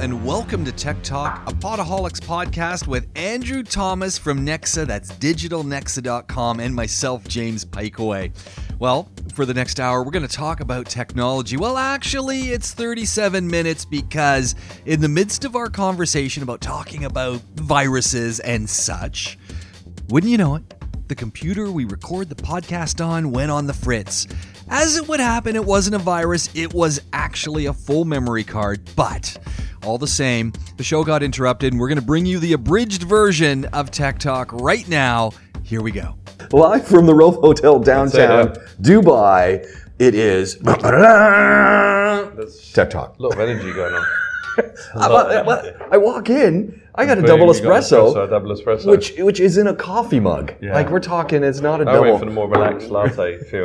and welcome to Tech Talk, a Podaholics podcast with Andrew Thomas from Nexa, that's digitalnexa.com, and myself, James Pikeway. Well, for the next hour, we're going to talk about technology. Well, actually, it's 37 minutes because in the midst of our conversation about talking about viruses and such, wouldn't you know it, the computer we record the podcast on went on the fritz. As it would happen, it wasn't a virus, it was actually a full memory card, but all the same, the show got interrupted, and we're going to bring you the abridged version of Tech Talk right now. Here we go. Live from the Rove Hotel downtown Dubai, it is There's Tech Talk. a lot of energy going on. I, I walk in, I got a double you got espresso, espresso, double espresso. which which is in a coffee mug. Yeah. Like we're talking, it's not a I double. I went for the more relaxed latte feel.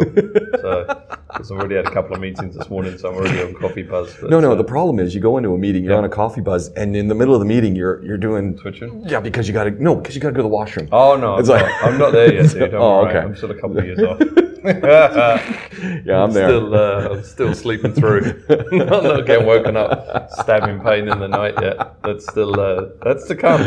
so, because I've already had a couple of meetings this morning, so I'm already on coffee buzz. But, no, no. uh, The problem is, you go into a meeting, you're Yeah. on a coffee buzz, and in the middle of the meeting, you're you're doing twitching. yeah because you got to no because you got to go to the washroom. Oh no, It's I'm, like- not, I'm not there yet, dude. Don't Oh, worry. okay. I'm still a couple of years off. yeah, I'm there. Still, uh, I'm still sleeping through. not, not getting woken up, stabbing pain in the night yet. That's still uh, that's to come.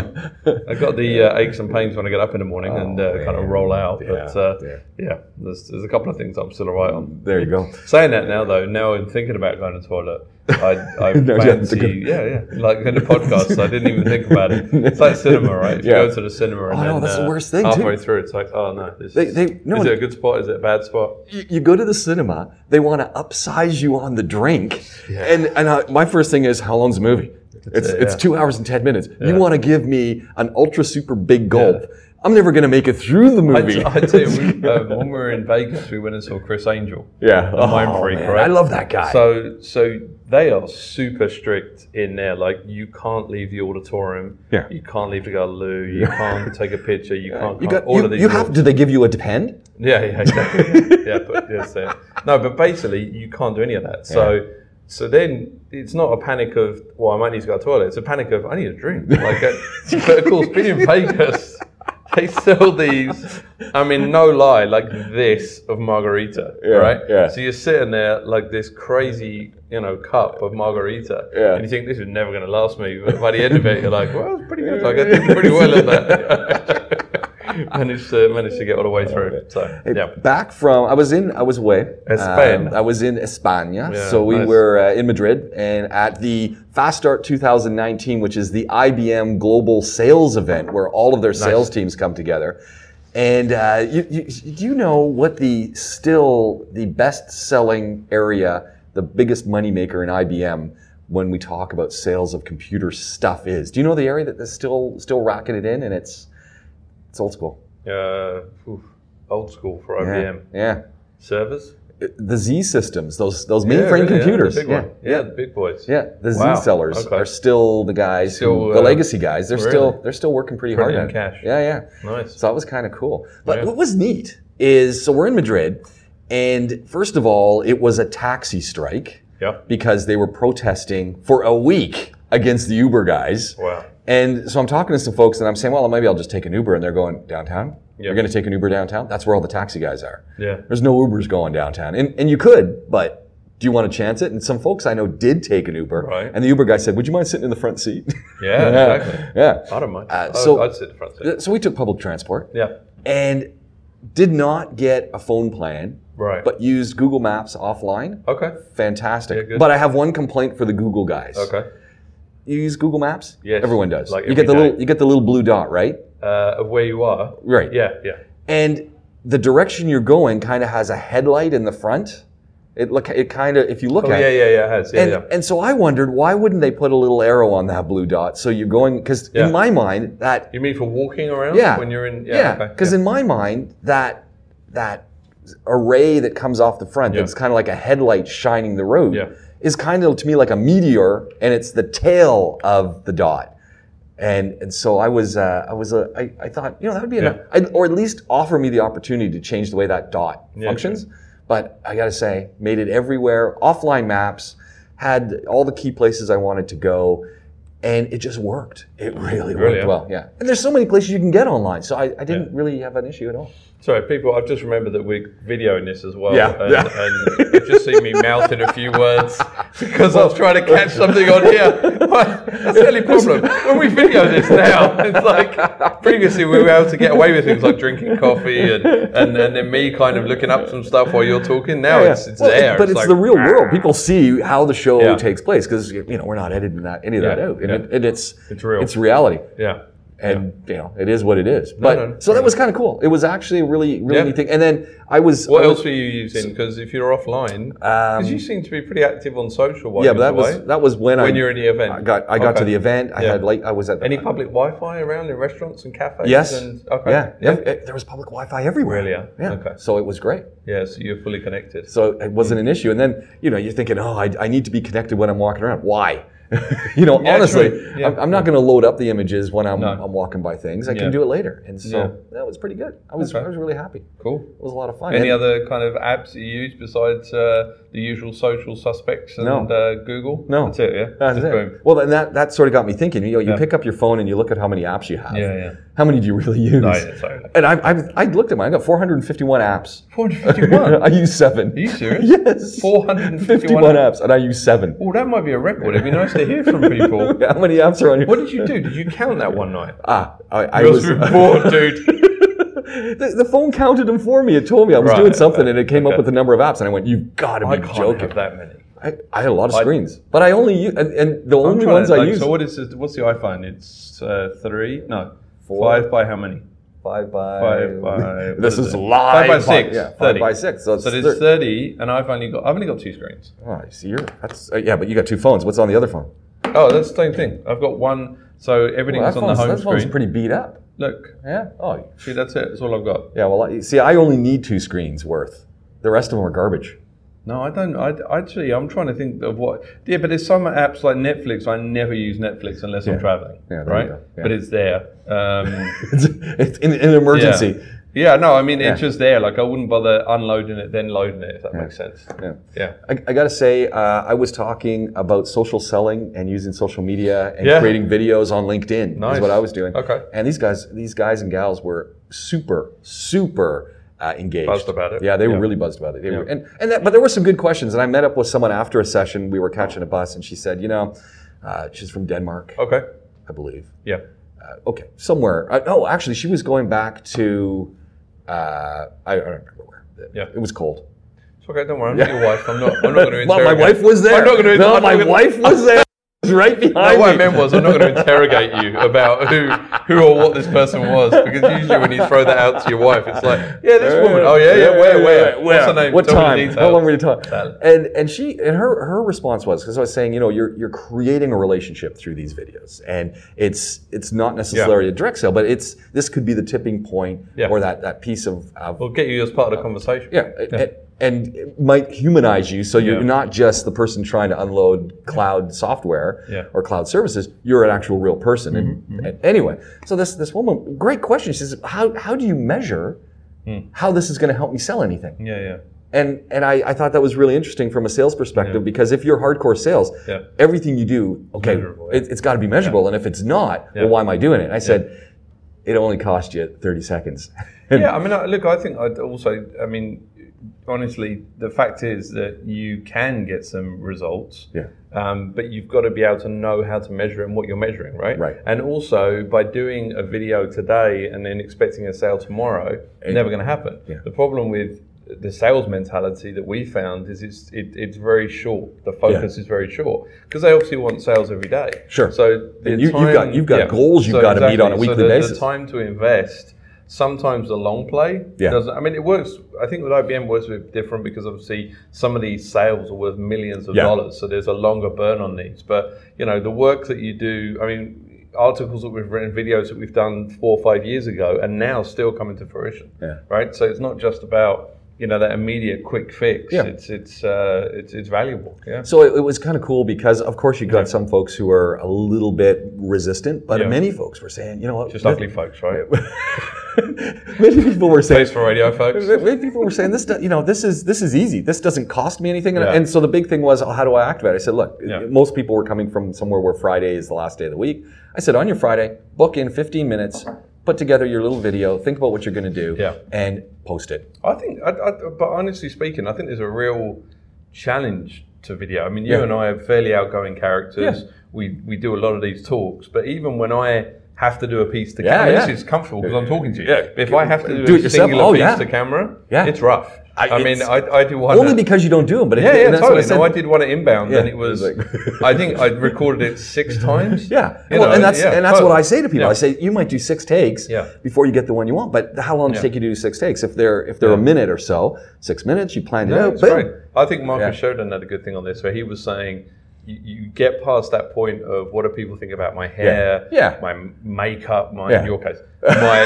I've got the uh, aches and pains when I get up in the morning and uh, kind of roll out. But Yeah, uh, yeah. yeah, there's, there's a couple of things I'm still alright on. there you go. Saying that now, though, now I'm thinking about going to the toilet. I, I No, yeah, it's a fancy, good- yeah, yeah, like in the podcast, I didn't even think about it. It's like cinema, right? If Yeah. you go to the cinema and Oh, no, then that's the uh, worst thing, too. halfway through, it's like, oh no, this They- is, they- no, is it a good spot? Is it a bad spot? you, you go to the cinema, they want to upsize you on the drink, and and uh, my first thing is how long's the movie? It's it, it's two hours and ten minutes. You want to give me an ultra super big gulp? I'm never going to make it through the movie. I tell you, we, um, when we were in Vegas, we went and saw Criss Angel. yeah, The Mind Oh, Freak, man, right? I love that guy. So, so they are super strict in there. Like, you can't leave the auditorium. Yeah. You can't leave to the loo. You can't take a picture. You can't. you got all you, of these you have. Do they give you a depend? Yeah, yeah, exactly. yeah, but yes, yeah. no, but basically you can't do any of that. So, so then it's not a panic of well, I might need to go to the toilet. It's a panic of I need a drink. Like, uh, but of course, being in Vegas, they sell these. I mean, no lie, like this of margarita, Yeah, right? yeah. So you're sitting there like this crazy, you know, cup of margarita, Yeah. and you think this is never going to last me. But by the end of it, you're like, well, it's pretty good. Like I did pretty well at that. managed to managed to get all the way through. So yeah. Back from I was in I was away. Spain. Um, I was in España. Yeah, so we nice. were uh, in Madrid and at the Fast Start 2019, which is the IBM Global Sales event where all of their sales teams come together. And uh, you, you, do you know what the still the best selling area, the biggest moneymaker in IBM when we talk about sales of computer stuff is? Do you know the area that is still still racking it in and it's it's old school. Uh, oof, old school for Yeah. IBM yeah. servers. the Z systems, those those mainframe really, yeah, computers. the big yeah. one. Yeah, the big boys. Yeah, the Wow, Z sellers okay. are still the guys Still, who, the uh, legacy guys. They're really? still they're still working pretty hard Printing at cash. Yeah, yeah. Nice. So that was kind of cool. But Yeah. what was neat is so we're in Madrid, and first of all, it was a taxi strike Yep. because they were protesting for a week against the Uber guys. Wow. And so I'm talking to some folks, and I'm saying, well, maybe I'll just take an Uber, and they're going downtown. You're going to take an Uber downtown? That's where all the taxi guys are. Yeah. There's no Ubers going downtown. And, and you could, but do you want to chance it? And some folks I know did take an Uber. Right. And the Uber guy said, Would you mind sitting in the front seat? Yeah, exactly. yeah. I don't mind. Uh, I'd- so- I'd sit in the front seat. So we took public transport Yeah. and did not get a phone plan, Right. but used Google Maps offline. okay. Fantastic. Yeah, but I have one complaint for the Google guys. Okay. You use Google Maps? Yes. Everyone does. Like you get the every little you get the little blue dot, right? Uh, of where you are. Right. Yeah. Yeah. And the direction you're going kind of has a headlight in the front. It look it kind of if you look Oh at yeah, it. yeah, yeah. It has. Yeah, And, yeah. and so I wondered why wouldn't they put a little arrow on that blue dot so you're going because Yeah. in my mind that You mean for walking around? yeah When you're in. yeah Yeah. okay, because in my mind that that array that comes off the front Yeah. that's kind of like a headlight shining the road Yeah. Is kind of to me like a meteor and it's the tail of the dot and and so I was uh, I was uh, I, I thought you know that would be Yeah. I'd, or at least offer me the opportunity to change the way that dot Yeah, functions but I gotta say made it everywhere offline maps had all the key places I wanted to go and it just worked. It really, Really, worked yeah. well. Yeah, and there's so many places you can get online, so I, I didn't really have an issue at all. Sorry, people. I've just remembered that we're videoing this as well. Yeah, and, yeah. and you've just seen me mouthing a few words because I was trying to catch something on here. That's the only problem. When we video this now, it's like previously we were able to get away with things like drinking coffee and, and, and then me kind of looking up some stuff while you're talking. Now Yeah. it's, it's Well, there. But it's, like, the real world. People see how the show Yeah. takes place because you know we're not editing that any of that out, and, it, and it's It's real. It's reality, Yeah. And you know it is what it is. But no, no, so that was kind of cool. It was actually a really really Yeah. neat thing. And then I was What I was- else were you using? Because if you're offline, because you seem to be pretty active on social while Um, Yeah, but that away. was that was when, I When you're in the event. I got I got to the event. I Yeah. had like I was at the, Any public Wi-Fi around in restaurants and cafes? Yes. And, okay. Yeah, yeah. It- there was public Wi-Fi everywhere. Really, yeah? Yeah. Okay. So it was great. Yeah, so you're fully connected. So it wasn't an issue. And then you know you're thinking, oh, I, I need to be connected when I'm walking around. Why? you know, Yeah, honestly. Yeah. I'm, I'm not going to load up the images when I'm, No. I'm walking by things. I Yeah. can do it later, and so that was pretty good. I was. I was really happy. Cool. It was a lot of fun. Any And- other kind of apps you use besides uh, the usual social suspects and No. uh, Google? No. That's it, yeah? That's Just it. boom. Well, then that, that sort of got me thinking. You know, you Yeah. pick up your phone and you look at how many apps you have. Yeah, yeah. How many do you really use? No, yeah, sorry. And I, I, I looked at mine. I got 451 apps. 451? I use seven. Are you serious? Yes. 451 apps, and I use seven. Oh, that might be a record. It'd be nice to hear from people. How many apps are on your? What did you do? Did you count that one night? Ah, I, I I was. was bored, dude. The, the phone counted them for me. It told me I was Right, doing something, okay, and it came up with the number of apps, and I went, "You've got to I be can't joking!" have that many. I, I had a lot of screens, but I only use, and, and the I'm only ones to, I like, use. So what is this, what's the iPhone? It's uh, three? No. Four. Five by how many? Five by. Five by. This is, it? live. Five by six. Yeah, five by six. So, it's So there's 30, and I've only got I've only got two screens. Oh, I see. You're, that's, uh, yeah, but you got two phones. What's on the other phone? Oh, that's the same thing. I've got one. So everything's Well, that on the phone's, home that phone's screen. pretty beat up. Look, Yeah. Oh, see, that's it. That's all I've got. yeah. Well, see, I only need two screens worth. The rest of them are garbage. No, I don't. I I actually, I'm trying to think of what. Yeah, but there's some apps like Netflix. I never use Netflix unless Yeah. I'm traveling. Yeah, right. Yeah. But it's there. Um, it's, it's in, in an emergency. yeah. Yeah, no, I mean it's Yeah. just there. Like I wouldn't bother unloading it then loading it. If that makes sense. Yeah. Yeah. I, I got to say, uh, I was talking about social selling and using social media and Yeah. creating videos on LinkedIn. Nice. Is what I was doing. Okay. And these guys, these guys and gals were super, super uh, engaged. Buzzed about it. Yeah, they were Yeah. really buzzed about it. They Yeah. were, and and that, but there were some good questions. And I met up with someone after a session. We were catching a bus, and she said, you know, uh, she's from Denmark, Okay. I believe. Yeah. Uh, okay, somewhere. Uh, oh, actually, she was going back to. Uh, I, I don't remember where. Yeah. It was cold. It's okay. Don't worry. I'm not your wife. I'm not. I'm not going to Well, my wife was there. I'm not going to. no, my wife was there. Was right No, behind what I me. meant was I'm not going to interrogate you about who, who or what this person was because usually when you throw that out to your wife, it's like, yeah, this woman. Oh yeah, yeah. Where, where? What's her name? What Tell time? How long were you talking? And and she and her her response was because I was saying, you know, you're you're creating a relationship through these videos, and it's it's not necessarily a direct sale, but it's this could be the tipping point Yeah. or that that piece of, of We'll get you as part of the conversation. yeah, and, and it might humanize you, so you're Yeah. not just the person trying to unload cloud software Yeah. Mm-hmm, or cloud services. You're an actual real person. And, and anyway, so this this woman, great question. She says, "How how do you measure Hmm. how this is going to help me sell anything?" Yeah, yeah. And and I, I thought that was really interesting from a sales perspective because if you're hardcore sales, Yeah. everything you do, okay, it, it's got to be measurable. And if it's not, Yeah. well, why am I doing it? And I said, it only cost you 30 seconds. Yeah, I mean, look, I think I'd also, I mean, honestly, the fact is that you can get some results. Yeah. Um, but you've got to be able to know how to measure and what you're measuring, right? Right. And also, by doing a video today and then expecting a sale tomorrow, it's never going to happen. Yeah. The problem with the sales mentality that we found is it's it, it's very short. The focus is very short because they obviously want sales every day. Sure. So you- you've got- you've got goals you've So got to meet on a weekly so the, basis. The time to invest. Sometimes the long play Yeah. doesn't. I mean, it works. I think with IBM works a bit different because obviously some of these sales are worth millions of Yeah. dollars, so there's a longer burn on these. But you know, the work that you do. I mean, articles that we've written, videos that we've done four or five years ago, and now still coming to fruition. Yeah. Right. So it's not just about you know that immediate quick fix. Yeah. It's it's uh, it's it's valuable. Yeah. So it, it was kind of cool because, of course, you got some folks who are a little bit resistant, but Yeah. many folks were saying, you know what? Just ugly folks, right? many people were saying. Place for radio, folks. Many people were saying this. do- You know, this is this is easy. This doesn't cost me anything. And, Yeah. and so the big thing was, oh, how do I activate? I said, look, Yeah. most people were coming from somewhere where Friday is the last day of the week. I said, on your Friday, book in 15 minutes, put together your little video, think about what you're going to do, Yeah. and post it. I think, I, I, but honestly speaking, I think there's a real challenge to video. I mean, you Yeah. and I are fairly outgoing characters. Yeah. We we do a lot of these talks, but even when I have to do a piece to Yeah, camera, yeah. this is comfortable because I'm talking to you. Yeah. But if I have to do, Do it a yourself? singular Oh, piece yeah. to camera, Yeah. it's rough. I- I, mean, I, I do one. Only because you don't do them, but it- yeah, yeah, and I totally. said. No, I did one at inbound, Yeah. and it was. I think I recorded it six times. Yeah, well, know, and that's yeah, and that's what. I say to people. Yeah. I say you might do six takes Yeah. before you get the one you want, but how long does it take you to do six takes? If they're if they're a minute or so, six minutes, you planned it out. great. I think Marcus. Sheridan had a good thing on this, where he was saying you, you get past that point of what do people think about my hair, Yeah. my makeup, my Yeah. in your case, my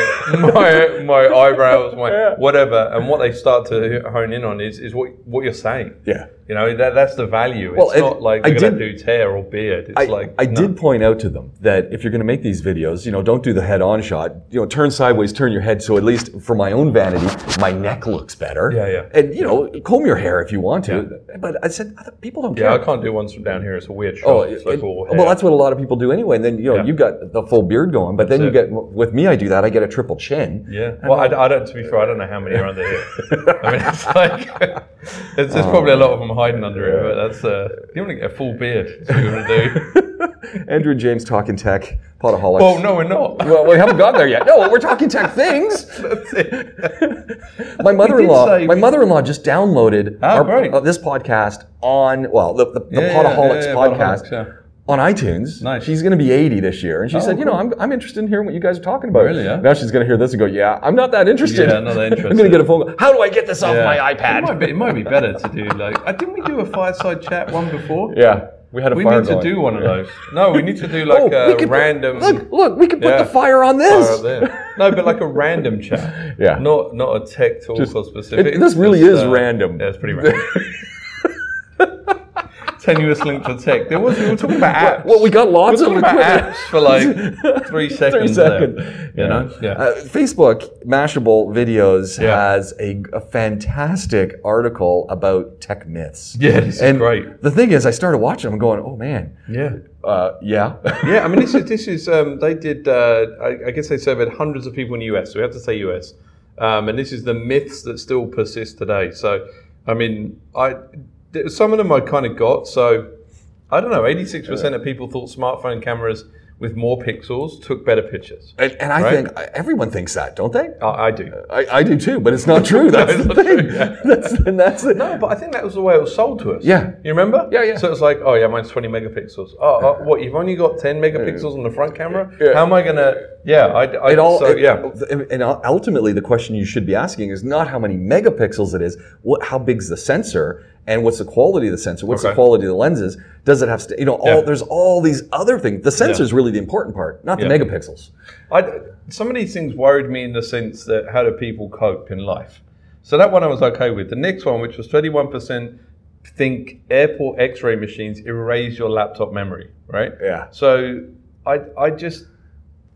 my my eyebrows, my Yeah. whatever, and what they start to hone in on is is what what you're saying. Yeah. You know that that's the value. Well, it's not like I we're going to do hair or beard. It's I, like I no. did point out to them that if you're going to make these videos, you know, don't do the head-on shot. You know, turn sideways, turn your head, so at least for my own vanity, my neck looks better. Yeah, yeah. And you know, comb your hair if you want to. But I said people don't care. Yeah, I can't do ones from down here. It's a weird oh, shot. Oh, it's like it- all well, that's what a lot of people do anyway. And then you know Yeah. you've got the full beard going, but then you That's get with me. I do that. I get a triple chin. Yeah. Well, I, I don't. To be fair, I don't know how many are under here. I mean, it's like it's, there's probably a lot of them hiding under it. But that's uh, you want to get a full beard. That's what you want to do. Andrew and James talking tech, potaholics. well, no, we're not. Well, we haven't got there yet. No, we're talking tech things. That's it. My mother-in-law, say- my mother-in-law just downloaded Oh, our, uh, this podcast on well the the, the Yeah, yeah, Potaholics yeah, yeah, podcast Potaholics, yeah. On iTunes. Nice. She's going to be 80 this year, and she Oh, said, you know. I'm, I'm interested in hearing what you guys are talking about. Really, yeah? Now she's going to hear this and go, yeah, I'm not that interested. Yeah, not that interested. I'm going to get a phone call. How do I get this off Yeah. my It might, iPad? be, it might be better to do like. Uh, didn't we do a fireside chat one before? Yeah, we had a We fire need to do one of those. No, we need to do like Oh, a could put- random. Look, look, we could put Yeah. the fire on this. fire. No, but like a random chat. Yeah. Not not a tech talk or specific. It- this really is uh, random. Yeah, it's pretty random. Tenuous link to tech. There was we were talking about apps. Well, we got lots we were of about apps for like three seconds. seconds. There, you know, yeah. Uh, Facebook Mashable Videos Yeah. has a, a fantastic article about tech myths. Yeah, this is and great. The thing is, I started watching. I'm going, oh man, yeah. uh, yeah, Yeah, I mean, this is this is um, they did. Uh, I, I guess they surveyed hundreds of people in the US. So we have to say US, um, and this is the myths that still persist today. So, I mean, I th- some of them I kind of got. So, I don't know. Eighty six percent of people thought smartphone cameras with more pixels took better pictures. and, and I Right. think everyone thinks that, don't they? I, I do. I, I do too, but it's not true. That's it's the thing. true, yeah. That's and that's No, but I think that was the way it was sold to us. Yeah. You remember? Yeah, yeah. So it's like, oh yeah, mine's 20 megapixels. Oh, oh what? You've only got 10 megapixels on the front camera? Yeah. How am I gonna? Yeah, I. I It all, so, it- yeah. and ultimately, the question you should be asking is not how many megapixels it is, what, how big's the sensor, and what's the quality of the sensor, what's the quality of the lenses, does it have, st- you know, all, Yeah. there's all these other things. The sensor is really the important part, not the Yeah. megapixels. I, some of these things worried me in the sense that how do people cope in life? So that one I was okay with. The next one, which was 31%, think airport X-ray machines erase your laptop memory, right? Yeah. So I, I just,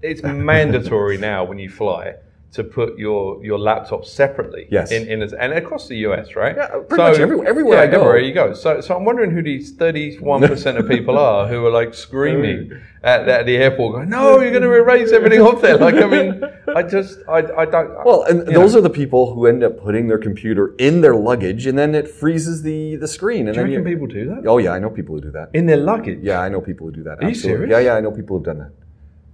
it's mandatory now when you fly to put your, your laptop separately. Yes. In, in and across the US, right? Yeah, pretty much everywhere- everywhere yeah, I go. Everywhere you go. So, so I'm wondering who these 31% of people are who are like screaming at, at the airport, going, "No, you're going to erase everything off there." Like, I mean, I just, I, I don't. Well, and those know. are the people who end up putting their computer in their luggage, and then it freezes the, the screen. And Do you then reckon people do that Oh yeah, I know people who do that. in their luggage? Yeah, I know people who do that. you absolutely. serious? Yeah, yeah, I know people who've done that.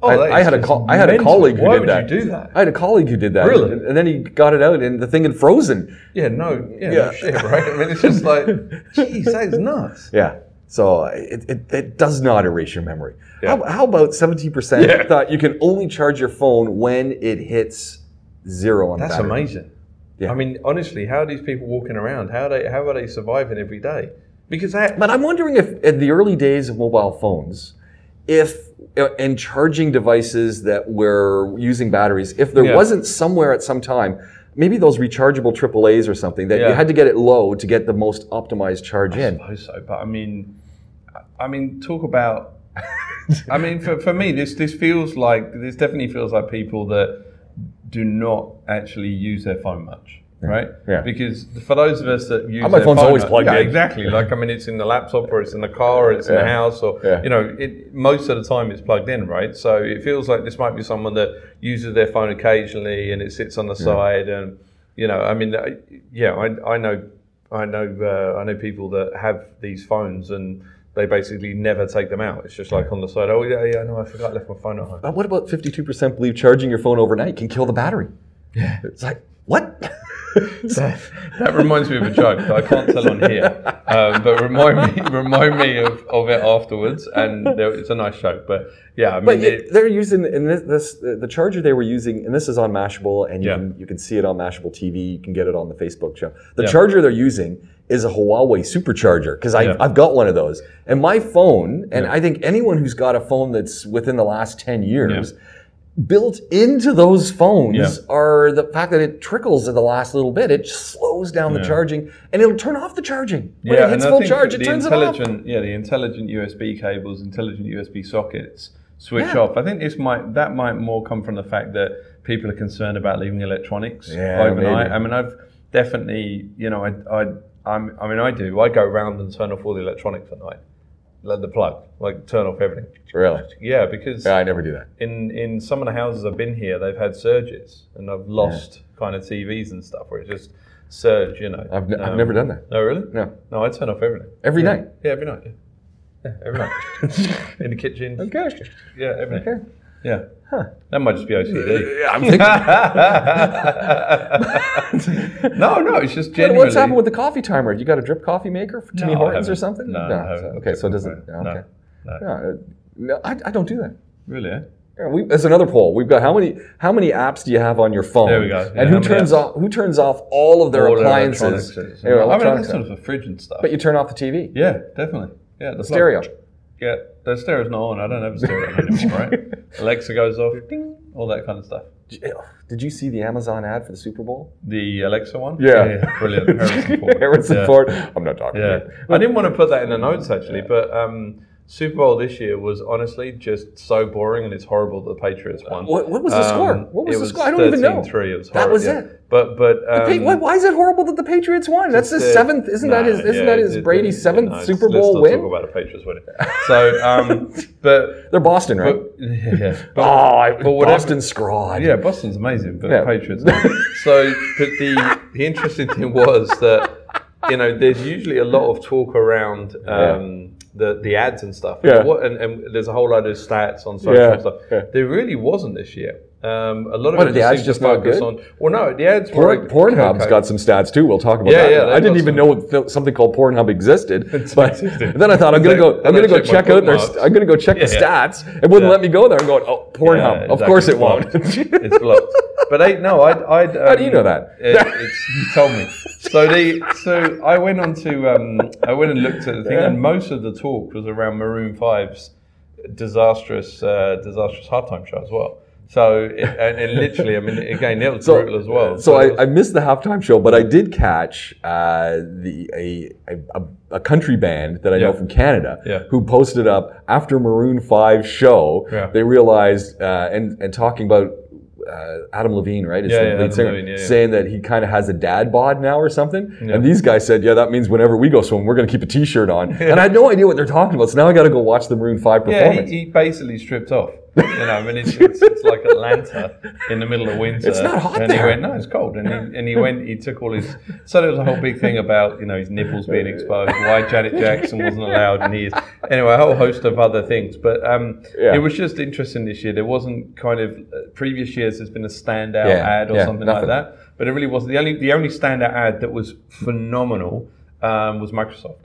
Oh, I, I had a co- I had a colleague who Why did would that. you do that? I had a colleague who did that. Really? And, and then he got it out, and the thing had frozen. Yeah, no, yeah, Yeah. no shit, right? I mean, it's just like, geez, that is nuts. Yeah. So it, it, it does not erase your memory. Yeah. How, how about 17% Yeah. thought you can only charge your phone when it hits zero on That's battery? amazing. Yeah. I mean, honestly, how are these people walking around? How are they, how are they surviving every day? Because that, But I'm wondering if in the early days of mobile phones, if uh, and charging devices that were using batteries, if there Yeah. wasn't somewhere at some time, maybe those rechargeable AAA's or something that you had to get it low to get the most optimized charge in. I suppose so, but I mean, I mean, talk about. I mean, for, for me, this this feels like this definitely feels like people that do not actually use their phone much. Right? Yeah. Because for those of us that use my their phone's phone, always plugged yeah, in. Exactly. Like I mean, it's in the laptop, or it's in the car, or it's in the house, or Yeah. you know, it, most of the time it's plugged in, right? So it feels like this might be someone that uses their phone occasionally, and it sits on the side, and you know, I mean, yeah, I, I know, I know, uh, I know people that have these phones and. They basically never take them out. It's just like on the side. Oh yeah, yeah. No, I forgot I left my phone at home. But what about 52% believe charging your phone overnight can kill the battery? Yeah. It's like, what? that, that reminds me of a joke that I can't tell on here, um, but remind me remind me of, of it afterwards. And there, it's a nice joke, but yeah, I mean, But it, they're using in this, this the charger they were using, and this is on Mashable, and you Yeah. can you can see it on Mashable TV. You can get it on the Facebook show. The Yeah. charger they're using is a Huawei supercharger because Yeah. I've got one of those, and my phone, and. I think anyone who's got a phone that's within the last ten years. Built into those phones Yeah. are the fact that it trickles at the last little bit. It just slows down the charging, and it'll turn off the charging when yeah, it hits full charge. It turns it off. intelligent, yeah, the intelligent USB cables, intelligent USB sockets switch Yeah. off. I think this might that might more come from the fact that people are concerned about leaving electronics Yeah, overnight. maybe. I mean, I've definitely, you know, I, I, I'm, I mean, I do. I go around and turn off all the electronics at night, the plug, like turn off everything. Really? Yeah, because Yeah, I never do that. in in some of the houses I've been here, they've had surges, and I've lost kind of TVs and stuff where it's just surge. You know, I've, n- I've Um, never done that. No, really? No. No, I turn off everything. Every yeah. night? Yeah, every night. Yeah, yeah every night. in the kitchen. Okay. Yeah, every night. Okay. Yeah. That might just be OCD. I'm thinking. no, no, it's just genuinely. What's happened with the coffee timer? You got a drip coffee maker for Timmy No, Hortons or something? No, haven't. Okay, so it doesn't. No, Okay. no. No, uh, no, I, I don't do that. Really? Eh? Yeah, we, there's another poll. We've got how many how many apps do you have on your phone? There we go. Yeah, and who turns apps? off who turns off all of their All appliances? electronics. Yeah, I mean, that's sort of a fridge and stuff. but you turn off the TV. yeah, definitely. Yeah, the Stereo. Yeah, the stereo's not on. I don't have a stereo anymore, right? Alexa goes off, ding, all that kind of stuff. Did you see the Amazon ad for the Super Bowl? The Alexa one? Yeah. brilliant. Harrison Ford. Harrison yeah. Ford. I'm not talking. Yeah. I didn't want to put that in the notes actually, but um, Super Bowl this year was honestly just so boring and it's horrible that the Patriots won. What, what was the Um, score? What was the score? I don't even know. 13-3. It was That was yeah. it? But but um, Hey, why, why is it horrible that the Patriots won? That's his the- seventh. Isn't that his? Isn't yeah, that his it- Brady's it- seventh no, Super let's Bowl not win? Talk about the Patriots winning. So, um, but They're Boston, right? but yeah, but, oh, I, but whatever- Boston scrod. Yeah, Boston's amazing, but Yeah. the Patriots. So, but the the interesting thing was that you know there's usually a lot of talk around um, the the ads and stuff. Yeah. What, and, and there's a whole lot of stats on social Yeah, stuff. yeah. There really wasn't this year. Um, a lot of What, it the ads just not focus good? on. Well, no, the ads Porn, Pornhub's okay. got some stats too. We'll talk about Yeah, that. yeah, I didn't even some- know th- something called Pornhub existed, but then I thought I'm gonna go. I'm gonna go checked my check out their. I'm gonna go check the Yeah, yeah. stats. It wouldn't let me go there. I'm going. Oh, Pornhub. Yeah, of course it won't. It's blocked. But I, no. I'd um, How do you know that? It, it's, you told me. So the so I went on to um, I went and looked at the thing, and most of the talk was around Maroon 5's disastrous uh, disastrous halftime show as well. So it, and, and literally, I mean, again, it was brutal as well. So was- I, I missed the halftime show, but I did catch uh, the a, a a country band that I know from Canada Yeah. who posted up after Maroon 5 show. Yeah. They realized uh, and and talking about. Uh, Adam Levine, right? is Yeah, yeah, Adam singer, Levine, yeah, yeah. saying that he kind of has a dad bod now or something. Yeah. And these guys said, "Yeah, that means whenever we go swim, we're going to keep a T-shirt on." And I had no idea what they're talking about. So now I got to go watch the Maroon Five yeah, performance. he, he basically stripped off. You know, I mean, it's, it's, it's like Atlanta in the middle of winter. It's not hot and there. he went, no, it's cold. And he, and he went, he took all his. So there was a whole big thing about you know his nipples being exposed, why Janet Jackson wasn't allowed, and he is anyway a whole host of other things. But um, Yeah. it was just interesting this year. There wasn't kind of uh, previous years. There's been a standout Yeah, ad or yeah, something nothing. like that, but it really wasn't. The only the only standout ad that was phenomenal um, was Microsoft.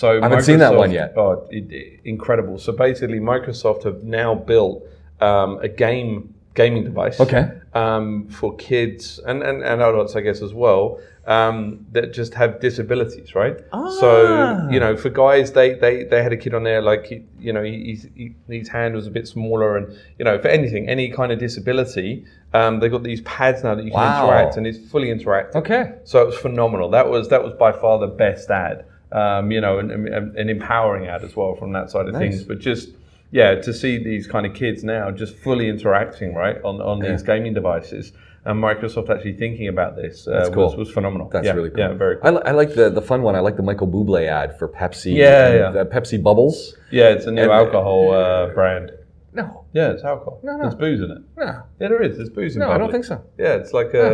So I haven't seen that one yet. Oh, it, it- incredible! So basically, Microsoft have now built um, a game gaming device. Okay. Um, for kids and, and, and adults, I guess as well, um, that just have disabilities, right? So Ah. you know, for guys, they, they, they had a kid on there like he, you know, he's- he, his hand was a bit smaller, and you know, for anything, any kind of disability, um, they've got these pads now that you can Wow. interact, and it's fully interactive. Okay. So it was phenomenal. That was that was by far the best ad, um, you know, and an an empowering ad as well from that side of Nice. things. But just yeah, to see these kind of kids now just fully interacting right on on these gaming devices. and Microsoft actually thinking about this uh, cool. was, was phenomenal. That's yeah, really cool. Yeah, very cool. I, li- I like the, the fun one. I like the Michael Bublé ad for Pepsi. Yeah, yeah. The Pepsi Bubbles. Yeah, it's a new And- alcohol uh, brand. No, Yeah, it's alcohol. No, no. There's booze in it. no, Yeah, there is. There's booze in it. no. I don't think so. Yeah, it's like a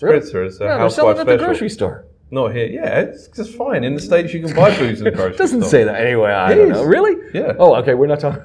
Really? spritzer. It's a No, they're selling it at the grocery store. Not here. Yeah, it's just fine. In the States, you can buy booze in the grocery It doesn't store. say that anyway. I It don't is. know. Really? Yeah. Oh, okay. We're not talking.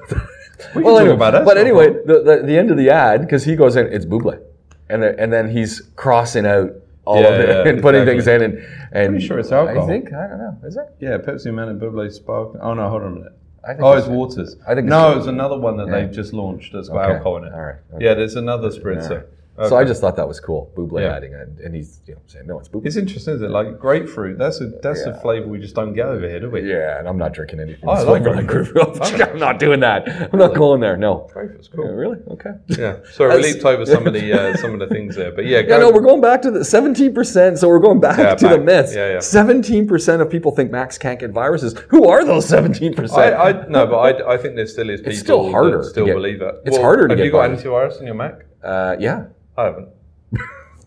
We can talk anyway, about it. but It's not anyway, a the, the the end of the ad because he goes in, it's Buble, and the, and then he's crossing out all Yeah, of it yeah, and putting exactly. things in, and and Pretty sure it's alcohol. I think I don't know. Is it? Yeah, Pepsi Man and Buble Spark. Oh no, hold on a minute. I think Oh, it's- waters. I think it's- no, it's another one that they've just launched that's got Okay. alcohol in it. All right. Okay. Yeah, there's another spritzer. So I just thought that was cool. Buble Yeah. adding it, and he's you know saying no, it's Buble. It's interesting, isn't it? Like grapefruit. That's a that's a flavour we just don't get over here, do we? yeah, and I'm not drinking anything. Oh, I love like grapefruit. grapefruit. I'm not doing that. I'm not going there. No. Grapefruit's Yeah, cool. really? Okay. Yeah. Sorry, we leaped over some of the uh, some of the things there, but yeah. Yeah, go- no, we're going back to the 17%. So we're going back Yeah, to the back. myths. Yeah, yeah. 17% of people think Macs can't get viruses. Who are those 17%? I, I no, but I, I think there still is people It's still harder that to still get- believe it. it's harder to have get you got virus. antivirus in your Mac? Uh, yeah. I haven't.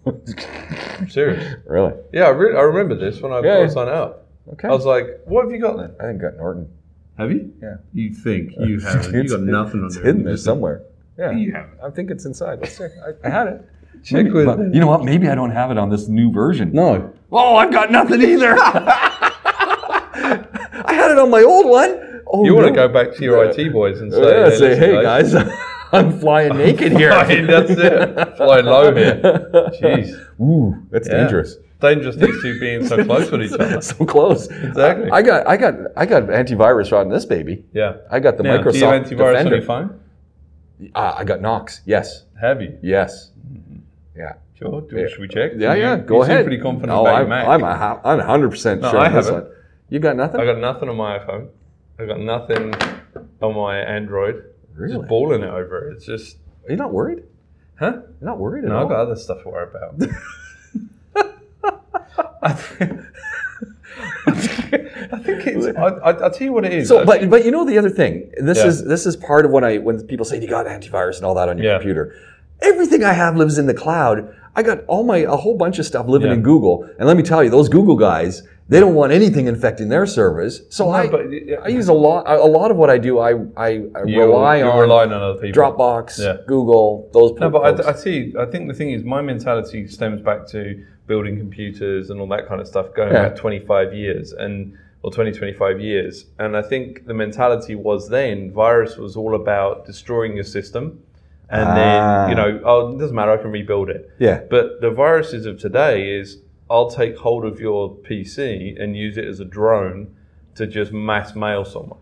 I'm serious. Really? Yeah, I, re- I remember this when I Yeah, first yeah. signed up. Okay. I was like, "What have you got then?" I think got Norton. Have you? Yeah. You think you haven't? You It's- got nothing on It's there. hidden there somewhere. Yeah. You haven't. I think it's inside. Let's see. I, I had it. Check with. But you know what? Maybe I don't have it on this new version. no. Oh, I've got nothing either. I had it on my old one. Oh, You want to no. go back to your IT boys and say, Yeah, say, listen, hey guys, I'm flying naked here. Flying, that's it. Flying low here. Jeez. Ooh, that's Yeah. dangerous. Dangerous these two being so close with each other. so close. Exactly. I got, I got, I got antivirus on this baby. Yeah. I got the Now, Microsoft do you have antivirus Defender. on your phone? Ah, I got Knox. Yes, Have you? yes. Yeah. Sure. Do, Should we check? Yeah, You- yeah. you Go seem ahead. pretty confident No, about I'm, Mac. I'm, a, ha- I'm 100 percent No, sure. I on this haven't. You got nothing? I got nothing on my iPhone. I got nothing on my Android. Really? Just balling it over. It's just, Are you not worried? huh? You're not worried at No, all? I've got other stuff to worry about. I think, I think it's. I, I, I'll tell you what it is. So, but but you know the other thing. This Yeah. is this is part of when I when people say you got antivirus and all that on your Yeah. computer. Everything I have lives in the cloud. I got all my a whole bunch of stuff living Yeah. in Google, and let me tell you, those Google guys, they don't want anything infecting their servers. So I but- I use a lot a lot of what I do. I I, I you're, rely on relying on other people. Dropbox, Yeah. Google, those. No, but. I, I see. I think the thing is, my mentality stems back to building computers and all that kind of stuff going Yeah. back 25 years and or 20, 25 years. And I think the mentality was then virus was all about destroying your system, and Ah. then you know, oh, it doesn't matter, I can rebuild it. yeah. But the viruses of today is I'll take hold of your PC and use it as a drone to just mass mail someone.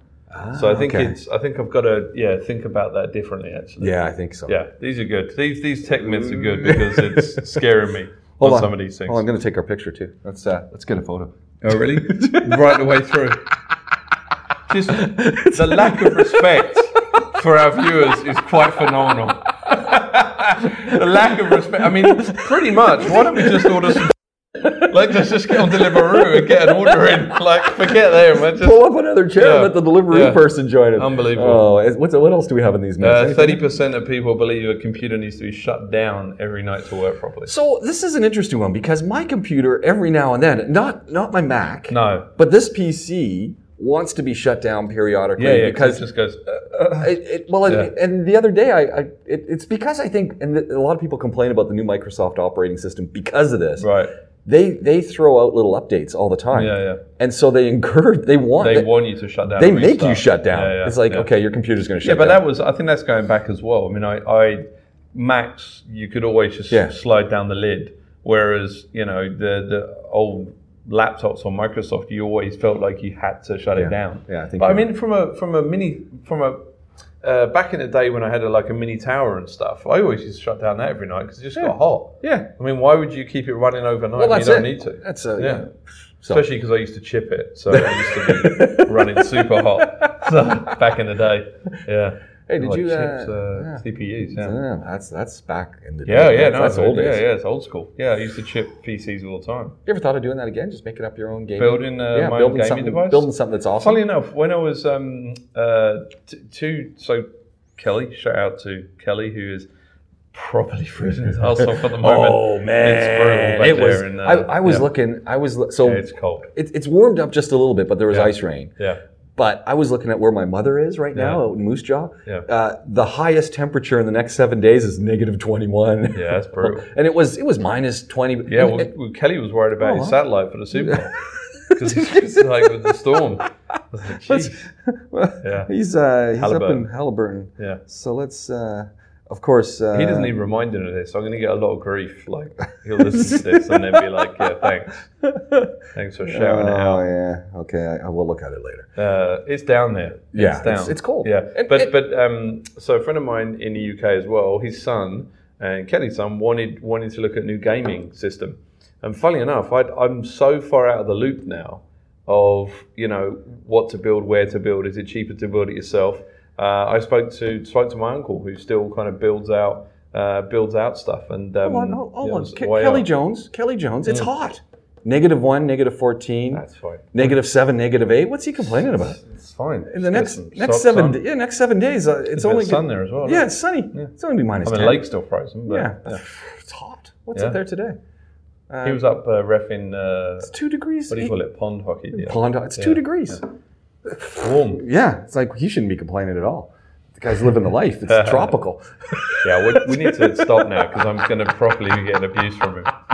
so I think okay. it's I think I've got to yeah think about that differently actually. Yeah, I think so. Yeah, these are good. These these tech myths are good because it's scaring me Hold on, on. some of these things. Oh, I'm going to take our picture too. Let's uh, let's get a photo. Oh, really? right the way through. Just the lack of respect for our viewers is quite phenomenal. the lack of respect. I mean, pretty much. Why don't we just order some? Like, let's just get on Deliveroo and get an order in. Like, forget them. Let's just Pull up another chair and let the delivery Yeah. person join us. Unbelievable. Oh, what's, what else do we have in these? Uh, Thirty percent of people believe a computer needs to be shut down every night to work properly. So this is an interesting one because my computer every now and then, not not my Mac, No. but this PC wants to be shut down periodically Yeah, yeah. because it just goes. Uh, uh, it, it, well, it, and the other day I, I it, it's because I think, and a lot of people complain about the new Microsoft operating system because of this. right. They they throw out little updates all the time, Yeah, yeah. and so they encourage they want They they, want you to shut down. they make you shut down. Yeah, yeah, it's like yeah. okay, your computer's going to shut. Down. Yeah, but down. that was. I think that's going back as well. I mean, I, I Macs you could always just Yeah. slide down the lid, whereas you know the the old laptops on Microsoft, you always felt like you had to shut it down. Yeah, I think But I mean, from a from a mini from a uh, back in the day when I had a, like a mini tower and stuff, I always used to shut down that every night because it just got hot. yeah. I mean, why would you keep it running overnight? Well, when you don't it. need to. That's uh, yeah. yeah. So- Especially because I used to chip it, so I used to be running super hot so, back in the day. Yeah. Hey, did Like you, uh, chips, uh, yeah. CPUs? Yeah. Yeah, that's that's back in the day. Yeah, yeah, that's, no, that's old yeah, days. yeah, it's old school. Yeah, I used to chip PCs all the time. You ever thought of doing that again? Just making up your own game, Building, uh, my own gaming device? building something that's awesome. Funnily enough, when I was um, uh, t- two, so Kelly, shout out to Kelly, who is properly freezing his ass off at the moment. Oh man, it was. And, uh, I, I was yeah. looking. I was so Yeah, it's cold. it, it's warmed up just a little bit, but there was Yeah. ice rain. Yeah, But I was looking at where my mother is right now Yeah. out in Moose Jaw. Yeah. Uh, the highest temperature in the next seven days is negative twenty one. yeah, that's brutal. and it was it was minus twenty. Yeah, well, it- well, Kelly was worried about Oh, his satellite for the Super Bowl because it's like with the storm. Like, well, Yeah. he's uh, he's up in Haliburton. Yeah. So let's, uh, of course. Uh, He doesn't need reminding of this. I'm going to get a lot of grief. Like he'll listen to this and then be like, "Yeah, thanks, thanks for shouting it out." Oh yeah. Okay, I, I will look at it later. Uh, it's down there. Yeah, it's down. it's- it's cold. Yeah, And but it- but um, so a friend of mine in the UK as well. His son and Kelly's son wanted wanted to look at new gaming system, and funnily enough, i I'm so far out of the loop now of you know what to build, where to build. Is it cheaper to build it yourself? Uh, I spoke to spoke to my uncle who still kind of builds out uh, builds out stuff and um, Hold on, hold, you know, Ke- Kelly up. Jones. Kelly Jones. It's hot. Negative one, negative fourteen, That's fine. negative seven, negative eight. What's he complaining about? It's fine. In the next Just get some next seven, on. yeah, next seven days, uh, it's of only sun there as well. Yeah, right? it's sunny. It's only be minus I mean, ten. the lake's still frozen. But, yeah. yeah. it's hot. What's Yeah. up there today? Uh, He was up uh, refing. Uh, It's two degrees. what do you call it? Pond hockey. Yeah. Pond. It's two Yeah. degrees. Warm. Yeah, it's like he shouldn't be complaining at all. The guy's living the life. It's tropical. Yeah, we, we need to stop now because I'm going to properly get getting abuse from him.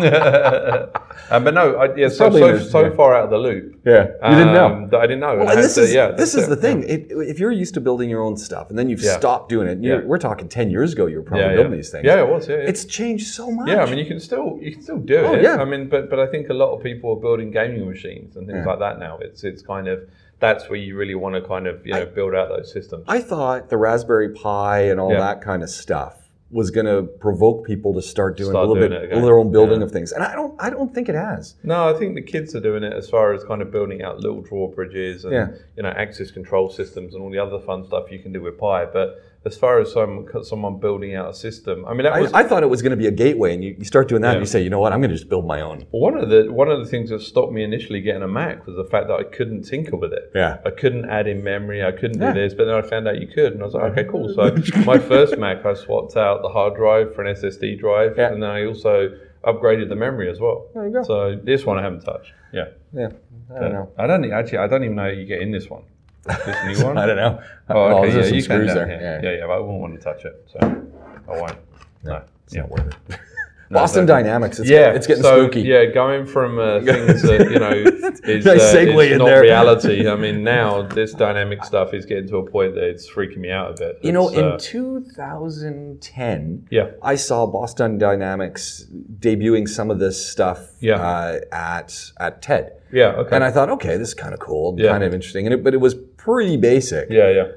um, but no, I, yeah, so, so, so yeah. far out of the loop. Yeah, you didn't know. um, I didn't know. Well, and this to- is yeah, this is the thing. It, if you're used to building your own stuff and then you've Yeah. stopped doing it, Yeah. we're talking ten years ago. You were probably Yeah, yeah. building these things. Yeah, it was. Yeah, yeah. It's changed so much. Yeah, I mean, you can still you can still do Oh, it. yeah. I mean, but but I think a lot of people are building gaming machines and things Yeah. like that now. It's it's kind of that's where you really want to kind of you know build out those systems. I thought the Raspberry Pi and all Yeah. that kind of stuff was going to provoke people to start doing Start a little doing bit their own building Yeah. of things, and I don't. I don't think it has. No, I think the kids are doing it as far as kind of building out little drawbridges and Yeah. you know access control systems and all the other fun stuff you can do with Pi. But as far as some someone building out a system, I mean that I, was I thought it was going to be a gateway, and you, you start doing that, and you say, you know what, I'm going to just build my own. Well, one of the one of the things that stopped me initially getting a Mac was the fact that I couldn't tinker with it. Yeah. I couldn't add in memory. I couldn't Yeah. do this, but then I found out you could, and I was like, okay, cool. So my first Mac, I swapped out the hard drive for an SSD drive, Yeah. and then I also upgraded the memory as well. There you go. So this one I haven't touched. Yeah. Yeah, I don't know. I don't actually. I don't even know how you get in this one. This new one. I don't know. Oh, okay. there's yeah, some you can screws there. Yeah. Yeah. yeah, But I won't want to touch it, so I won't. No. It's Yeah. not worth it. Boston but- Dynamics. It's, yeah, it's getting so, spooky. Yeah, going from uh, things that you know is, Nice uh, is not there. reality. I mean, now this dynamic stuff is getting to a point that it's freaking me out a bit. You know, in uh, 2010, yeah, I saw Boston Dynamics debuting some of this stuff Yeah. uh, at at TED, yeah, okay, and I thought, okay, this is kind of cool, Yeah. kind of interesting, and it, but it was pretty basic. yeah, yeah,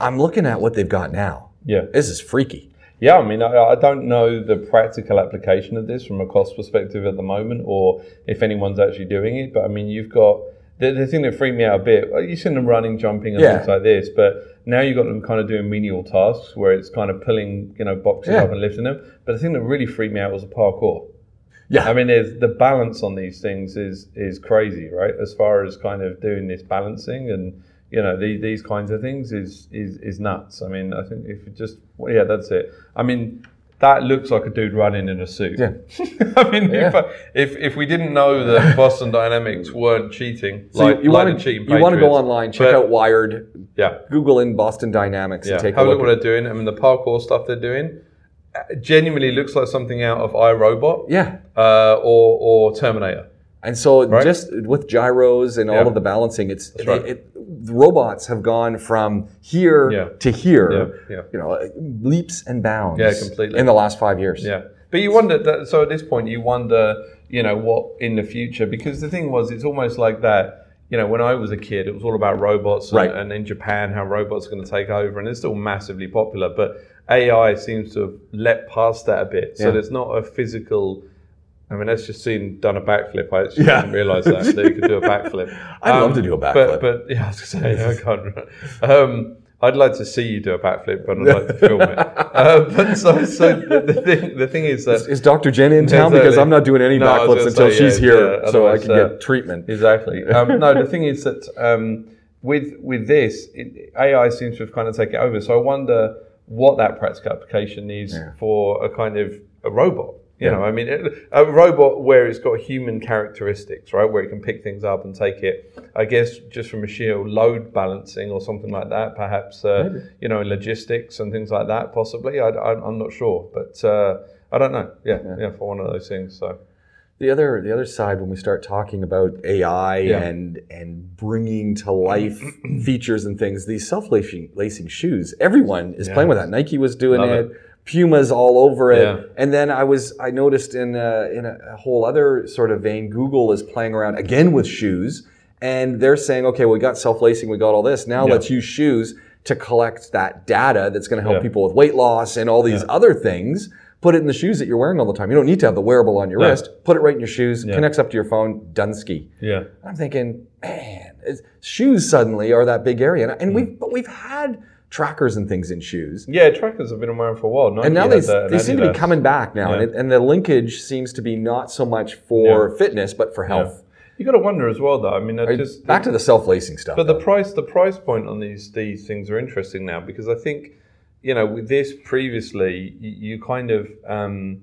I'm looking at what they've got now. yeah. This is freaky. Yeah, I mean, I, I don't know the practical application of this from a cost perspective at the moment, or if anyone's actually doing it. But I mean, you've got the, the thing that freaked me out a bit. You've seen them running, jumping, and Yeah. things like this, but now you've got them kind of doing menial tasks where it's kind of pulling, you know, boxes Yeah. up and lifting them. But the thing that really freaked me out was the parkour. Yeah. I mean, the balance on these things is is crazy, right? As far as kind of doing this balancing and you know the, these kinds of things is is is nuts. I mean, I think if you just well, yeah, that's it. I mean, that looks like a dude running in a suit. Yeah. I mean, if, Yeah. I, if if we didn't know that Boston Dynamics weren't cheating, So like you, you like want to you want to go online, check but- out Wired, yeah. Google in Boston Dynamics, Yeah, and take have a look. what they're doing. I mean, the parkour stuff they're doing uh, genuinely looks like something out of iRobot Yeah. uh, or or Terminator. And so Right? just with gyros and all of the balancing, it's right. it, the robots have gone from here Yeah. to here, Yeah, yeah. you know, leaps and bounds. Yeah, completely. In the last five years. Yeah, but you wonder. That, so at this point, you wonder, you know, what in the future? Because the thing was, it's almost like that. You know, when I was a kid, it was all about robots, and, Right. and in Japan, how robots are going to take over, and it's still massively popular. But AI seems to have leapt past that a bit. So Yeah. there's not a physical. I mean, that's just seen done a backflip. I actually Yeah. didn't realise that, that you could do a backflip. I'd love Um, to do a backflip. but yeah, I was going to say, I can't. Um, I'd like to see you do a backflip, but I'd like to film it. Uh, but so, so the, the thing, the thing is that Is Dr. Jen in town? Exactly. Because I'm not doing any No, backflips until say, she's yeah, here, yeah, so I can uh, get treatment. Exactly. Um, no, the thing is that um, with with this, it, AI seems to have kind of taken over. So I wonder what that practical application is for a kind of a robot. You Yeah. know, I mean, it- a robot where it's got human characteristics, right? Where it can pick things up and take it. I guess just from a sheer load balancing or something like that, perhaps, uh, you know, logistics and things like that, possibly. I, am not sure, but uh, I don't know. Yeah, yeah, for one of those things. So, The other, the other side, when we start talking about AI Yeah. and and bringing to life features and things, these self-lacing shoes, everyone is playing with that. Nike was doing Love it. Puma's all over it. Yeah. And then I was, I noticed in uh, a, in a, whole other sort of vein, Google is playing around again with shoes, and they're saying, okay, we got self-lacing, we got all this. Now Yeah. let's use shoes to collect that data that's going to help Yeah. people with weight loss and all these other things. Put it in the shoes that you're wearing all the time. You don't need to have the wearable on your wrist. Put it right in your shoes. Connects up to your phone. Dunsky. yeah. I'm thinking, man, shoes suddenly are that big area, and, and hmm. we've but we've had trackers and things in shoes, Yeah, trackers have been around for a while. Nike and now they, that, they seem to be coming back now, and, it, and the linkage seems to be not so much for fitness but for health. You got to wonder as well, though. I mean, I just Back to the self-lacing stuff. But the price, the price point on these these things are interesting now because I think, you know, with this previously, you, you kind of um,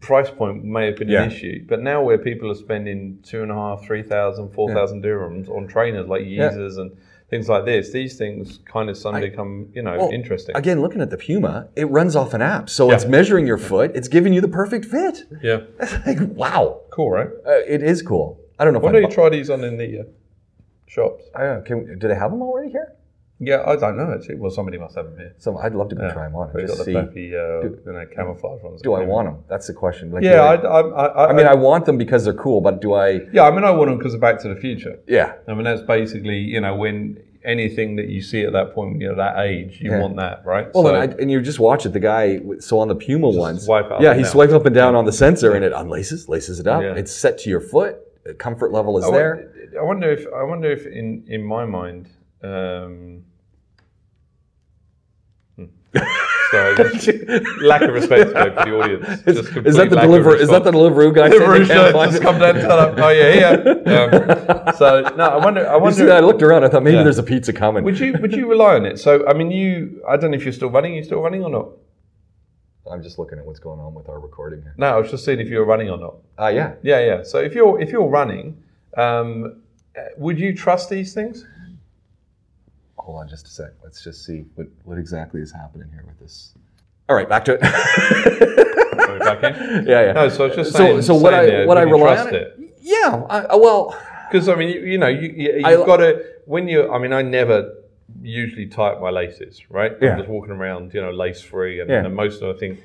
price point may have been Yeah. an issue, but now where people are spending two and a half, three thousand, four thousand dirhams on trainers like Yeezers and things like this, these things kind of suddenly become, you know, Well, interesting. Again, looking at the Puma, it runs off an app, so Yeah. it's measuring your foot. It's giving you the perfect fit. yeah, like wow, cool, right? uh, it is cool. I don't know if Why don't you try these on in the uh, shops? I, uh, can, do they have them already here? Yeah, I don't know actually. Well, somebody must have them here. So I'd love to Yeah. try them on. Just got the see. uh, you know, camouflage ones. Do I want them? That's the question. Like, Yeah, I- I, I, I, I mean, I want them because they're cool, but do I? Yeah, I mean, I want them because of Back to the Future. Yeah. I mean, that's basically, you know, when anything that you see at that point, you know, that age, you Yeah. want that, right? Well, So- and, I, and you just watch it. The guy, so on the Puma ones, yeah, he down. swipes up and down on the sensor, and it unlaces, laces it up. It's set to your foot. The comfort level is I there. wonder, I wonder if, I wonder if, in in my mind, um, hmm. sorry, lack of respect for the audience. Is, that the deliver? Is that the. Deliveroo guy? Deliveroo they can't shirt find just come down and tell them, oh yeah, yeah. Um, so no, I wonder. I You see wonder. I looked around. I thought maybe Yeah. there's a pizza coming. Would you would you rely on it? So I mean, you. I don't know if you're still running. Are you still running or not? I'm just looking at what's going on with our recording here. No, I was just seeing if you were running or not. Ah, yeah. Yeah, yeah. So if you're if you're running, um, uh, would you trust these things? Hold on just a sec. Let's just see what, what exactly is happening here with this. All right, back to it. Back in? yeah, yeah. No, so I was just so, saying. so what saying I what I rely trust on it? Yeah. I, I- well, Because I mean, you, you know, you, you you've got to when you. I mean, I never usually tighten my laces, right? Yeah. I'm just walking around, you know, lace free, and, Yeah. and most of I think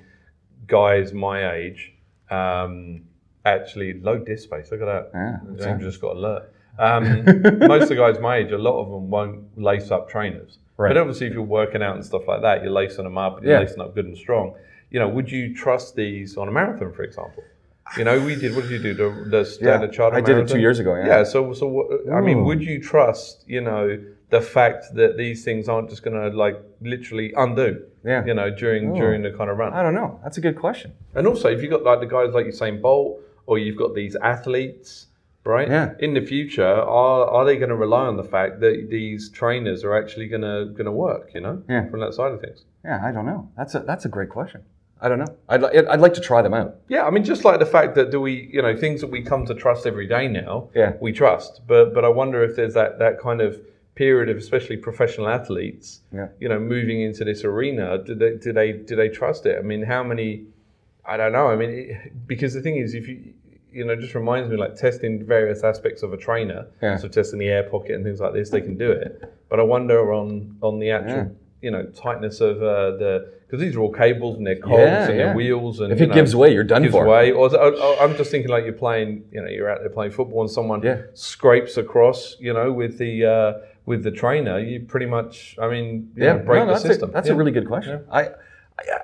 guys my age um, actually low disc space. Look at that. Yeah, that's James just got alert. Um, most of the guys my age, a lot of them won't lace up trainers. Right. But obviously, if you're working out and stuff like that, you're lacing them up and you're Yeah. lacing up good and strong. You know, would you trust these on a marathon, for example? You know, we did. What did you do? The, the standard charter. I did it two years ago, yeah. Yeah. So, so what, I mean, would you trust? You know, the fact that these things aren't just going to like literally undo. Yeah. You know, during Ooh. during the kind of run. I don't know. That's a good question. And also, if you've got like the guys like Usain Bolt, or you've got these athletes, right? Yeah. In the future, are are they going to rely on the fact that these trainers are actually going to going to work? You know, Yeah. from that side of things. Yeah, I don't know. That's a that's a great question. I don't know. I'd, li- I'd like to try them out. Yeah, I mean, just like the fact that do we, you know, things that we come to trust every day now, Yeah. we trust. But but I wonder if there's that that kind of period of especially professional athletes, Yeah. you know, moving into this arena. Do they do they do they trust it? I mean, how many? I don't know. I mean, it, because the thing is, if you you know, just reminds me like testing various aspects of a trainer. Yeah. So testing the air pocket and things like this, they can do it. But I wonder on on the actual. Yeah. You know, tightness of uh, the because these are all cables and they're cogs Yeah, and they're wheels and If you it know, gives way, you're done gives for. way. Or, or, or I'm just thinking like you're playing, you know, you're out there playing football and someone scrapes across, you know, with the uh, with the trainer. You pretty much, I mean, you Yeah, know, break no, the that's system. A, that's a really good question. I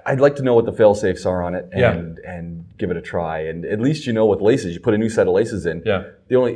I'd like to know what the fail safes are on it Yeah. and and give it a try. And at least you know with laces, you put a new set of laces in. Yeah. The only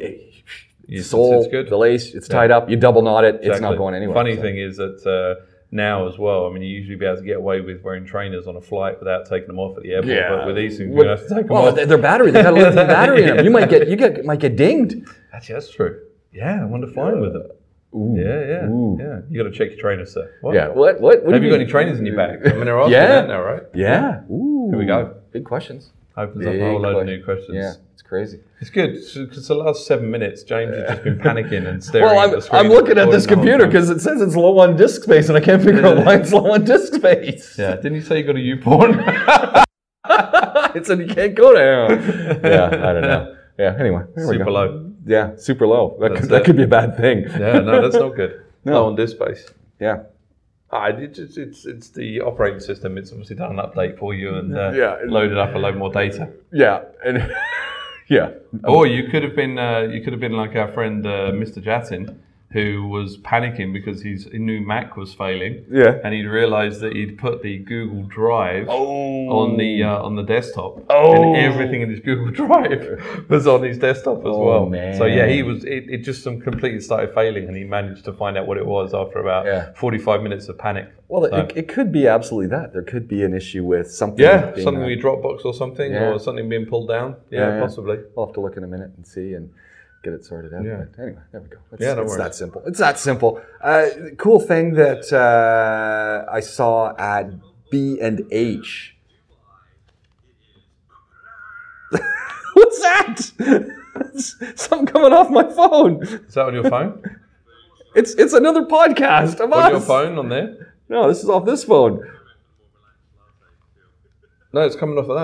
It's- sole, it's good. the lace, it's tied up. You double knot it. It's not going anywhere. Funny So- thing is that uh, now as well, I mean, you usually be able to get away with wearing trainers on a flight without taking them off at the airport. Yeah. But with these things, you have to take them well, off. they're they're battery. They've got a lithium battery in them. You might get you get might get dinged. Actually, that's true. Yeah, I wonder flying with them. Ooh. Yeah, yeah, Ooh. yeah. You got to check your trainers, sir. What? Yeah. What? What? what Have do you got any trainers in your bag? I mean, they're asking Yeah. that now, right? Yeah. Ooh. Here we go. Big questions. Opens up a whole load of new questions. Yeah, it's crazy. It's good because the last seven minutes, James has just been panicking and staring Well, at I'm, the screen. I'm looking at this computer because it says it's low on disk space, and I can't figure out why it's low on disk space. Yeah, didn't you say you got a U-porn? it said you can't go down. yeah, I don't know. Yeah. Anyway, Super low. Yeah, super low. That That's could, that could be a bad thing. Yeah, no, that's not good. No. Low on disk space. Yeah. Ah, it's, it's, it's, it's the operating system. It's obviously done an update for you and uh, Yeah. loaded up a load more data. Yeah. And yeah. Or you could have been uh, you could have been like our friend uh, Mr. Jatin, who was panicking because his new Mac was failing. Yeah. And he'd realised that he'd put the Google Drive Oh. on the uh, on the desktop, Oh. and everything in his Google Drive was on his desktop as Oh, well. man. So yeah, he was. It, it just some completely started failing, and he managed to find out what it was after about Yeah. forty five minutes of panic. Well, So- it, it could be absolutely that. There could be an issue with something. yeah, something on- with your Dropbox or something, Yeah. or something being pulled down. Yeah, Yeah, yeah. possibly. We'll have to look in a minute and see and get it sorted out. Yeah. But anyway, there we go. It's, Yeah, no it's worries. that simple. It's that simple. Uh, cool thing that uh, I saw at B and H. What's that? Something coming off my phone. Is that on your phone? It's it's another podcast on your phone on there? No, this is off this phone. No, it's coming off of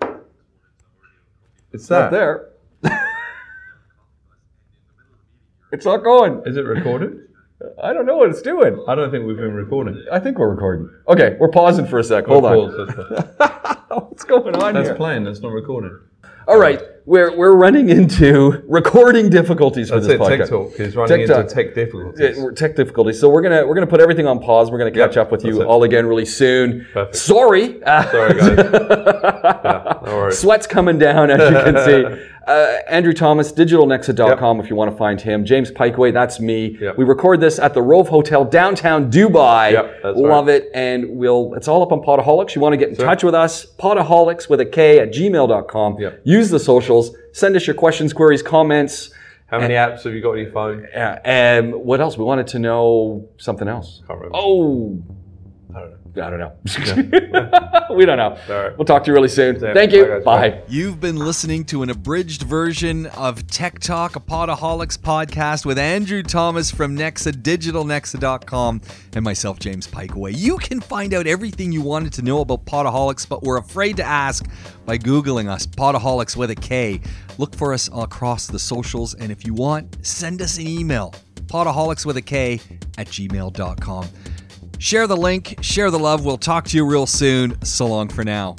that. It's Not that. there. It's not going. Is it recorded? I don't know what it's doing. I don't think we've been recording. I think we're recording. Okay, we're pausing for a sec. Hold on. Pause, that's- What's going on That's here? playing. That's not recording. All right, we're we're running into recording difficulties for this it. podcast. Tech Talk is running TikTok. into tech difficulties. we're tech difficulties. So we're gonna we're gonna put everything on pause. We're gonna catch Yep, up with you it. all again really soon. Perfect. Sorry. Sorry, guys. yeah, no worries. Sweat's coming down, as you can see. Uh, Andrew Thomas, digitalnexa.com if you want to find him. James Pikeway, that's me. Yep. We record this at the Rove Hotel, downtown Dubai. Yep, Love it. And we'll it's all up on Podaholics. You want to get in Sure. touch with us, podaholics with a K at gmail.com. Yep. Use the socials. Send us your questions, queries, comments. How many apps have you got on your phone? Uh, and what else? We wanted to know something else. Can't remember. Oh, I don't know. I don't know. we don't know. All right. We'll talk to you really soon. Yeah. Thank you. Bye. Bye. Bye. You've been listening to an abridged version of Tech Talk, a Podaholics podcast with Andrew Thomas from Nexa, digitalnexa.com, and myself, James Pikeway. You can find out everything you wanted to know about Podaholics, but we're afraid to ask by Googling us, Podaholics with a K. Look for us across the socials, and if you want, send us an email, podaholics with a K at gmail.com. Share the link, share the love. We'll talk to you real soon. So long for now.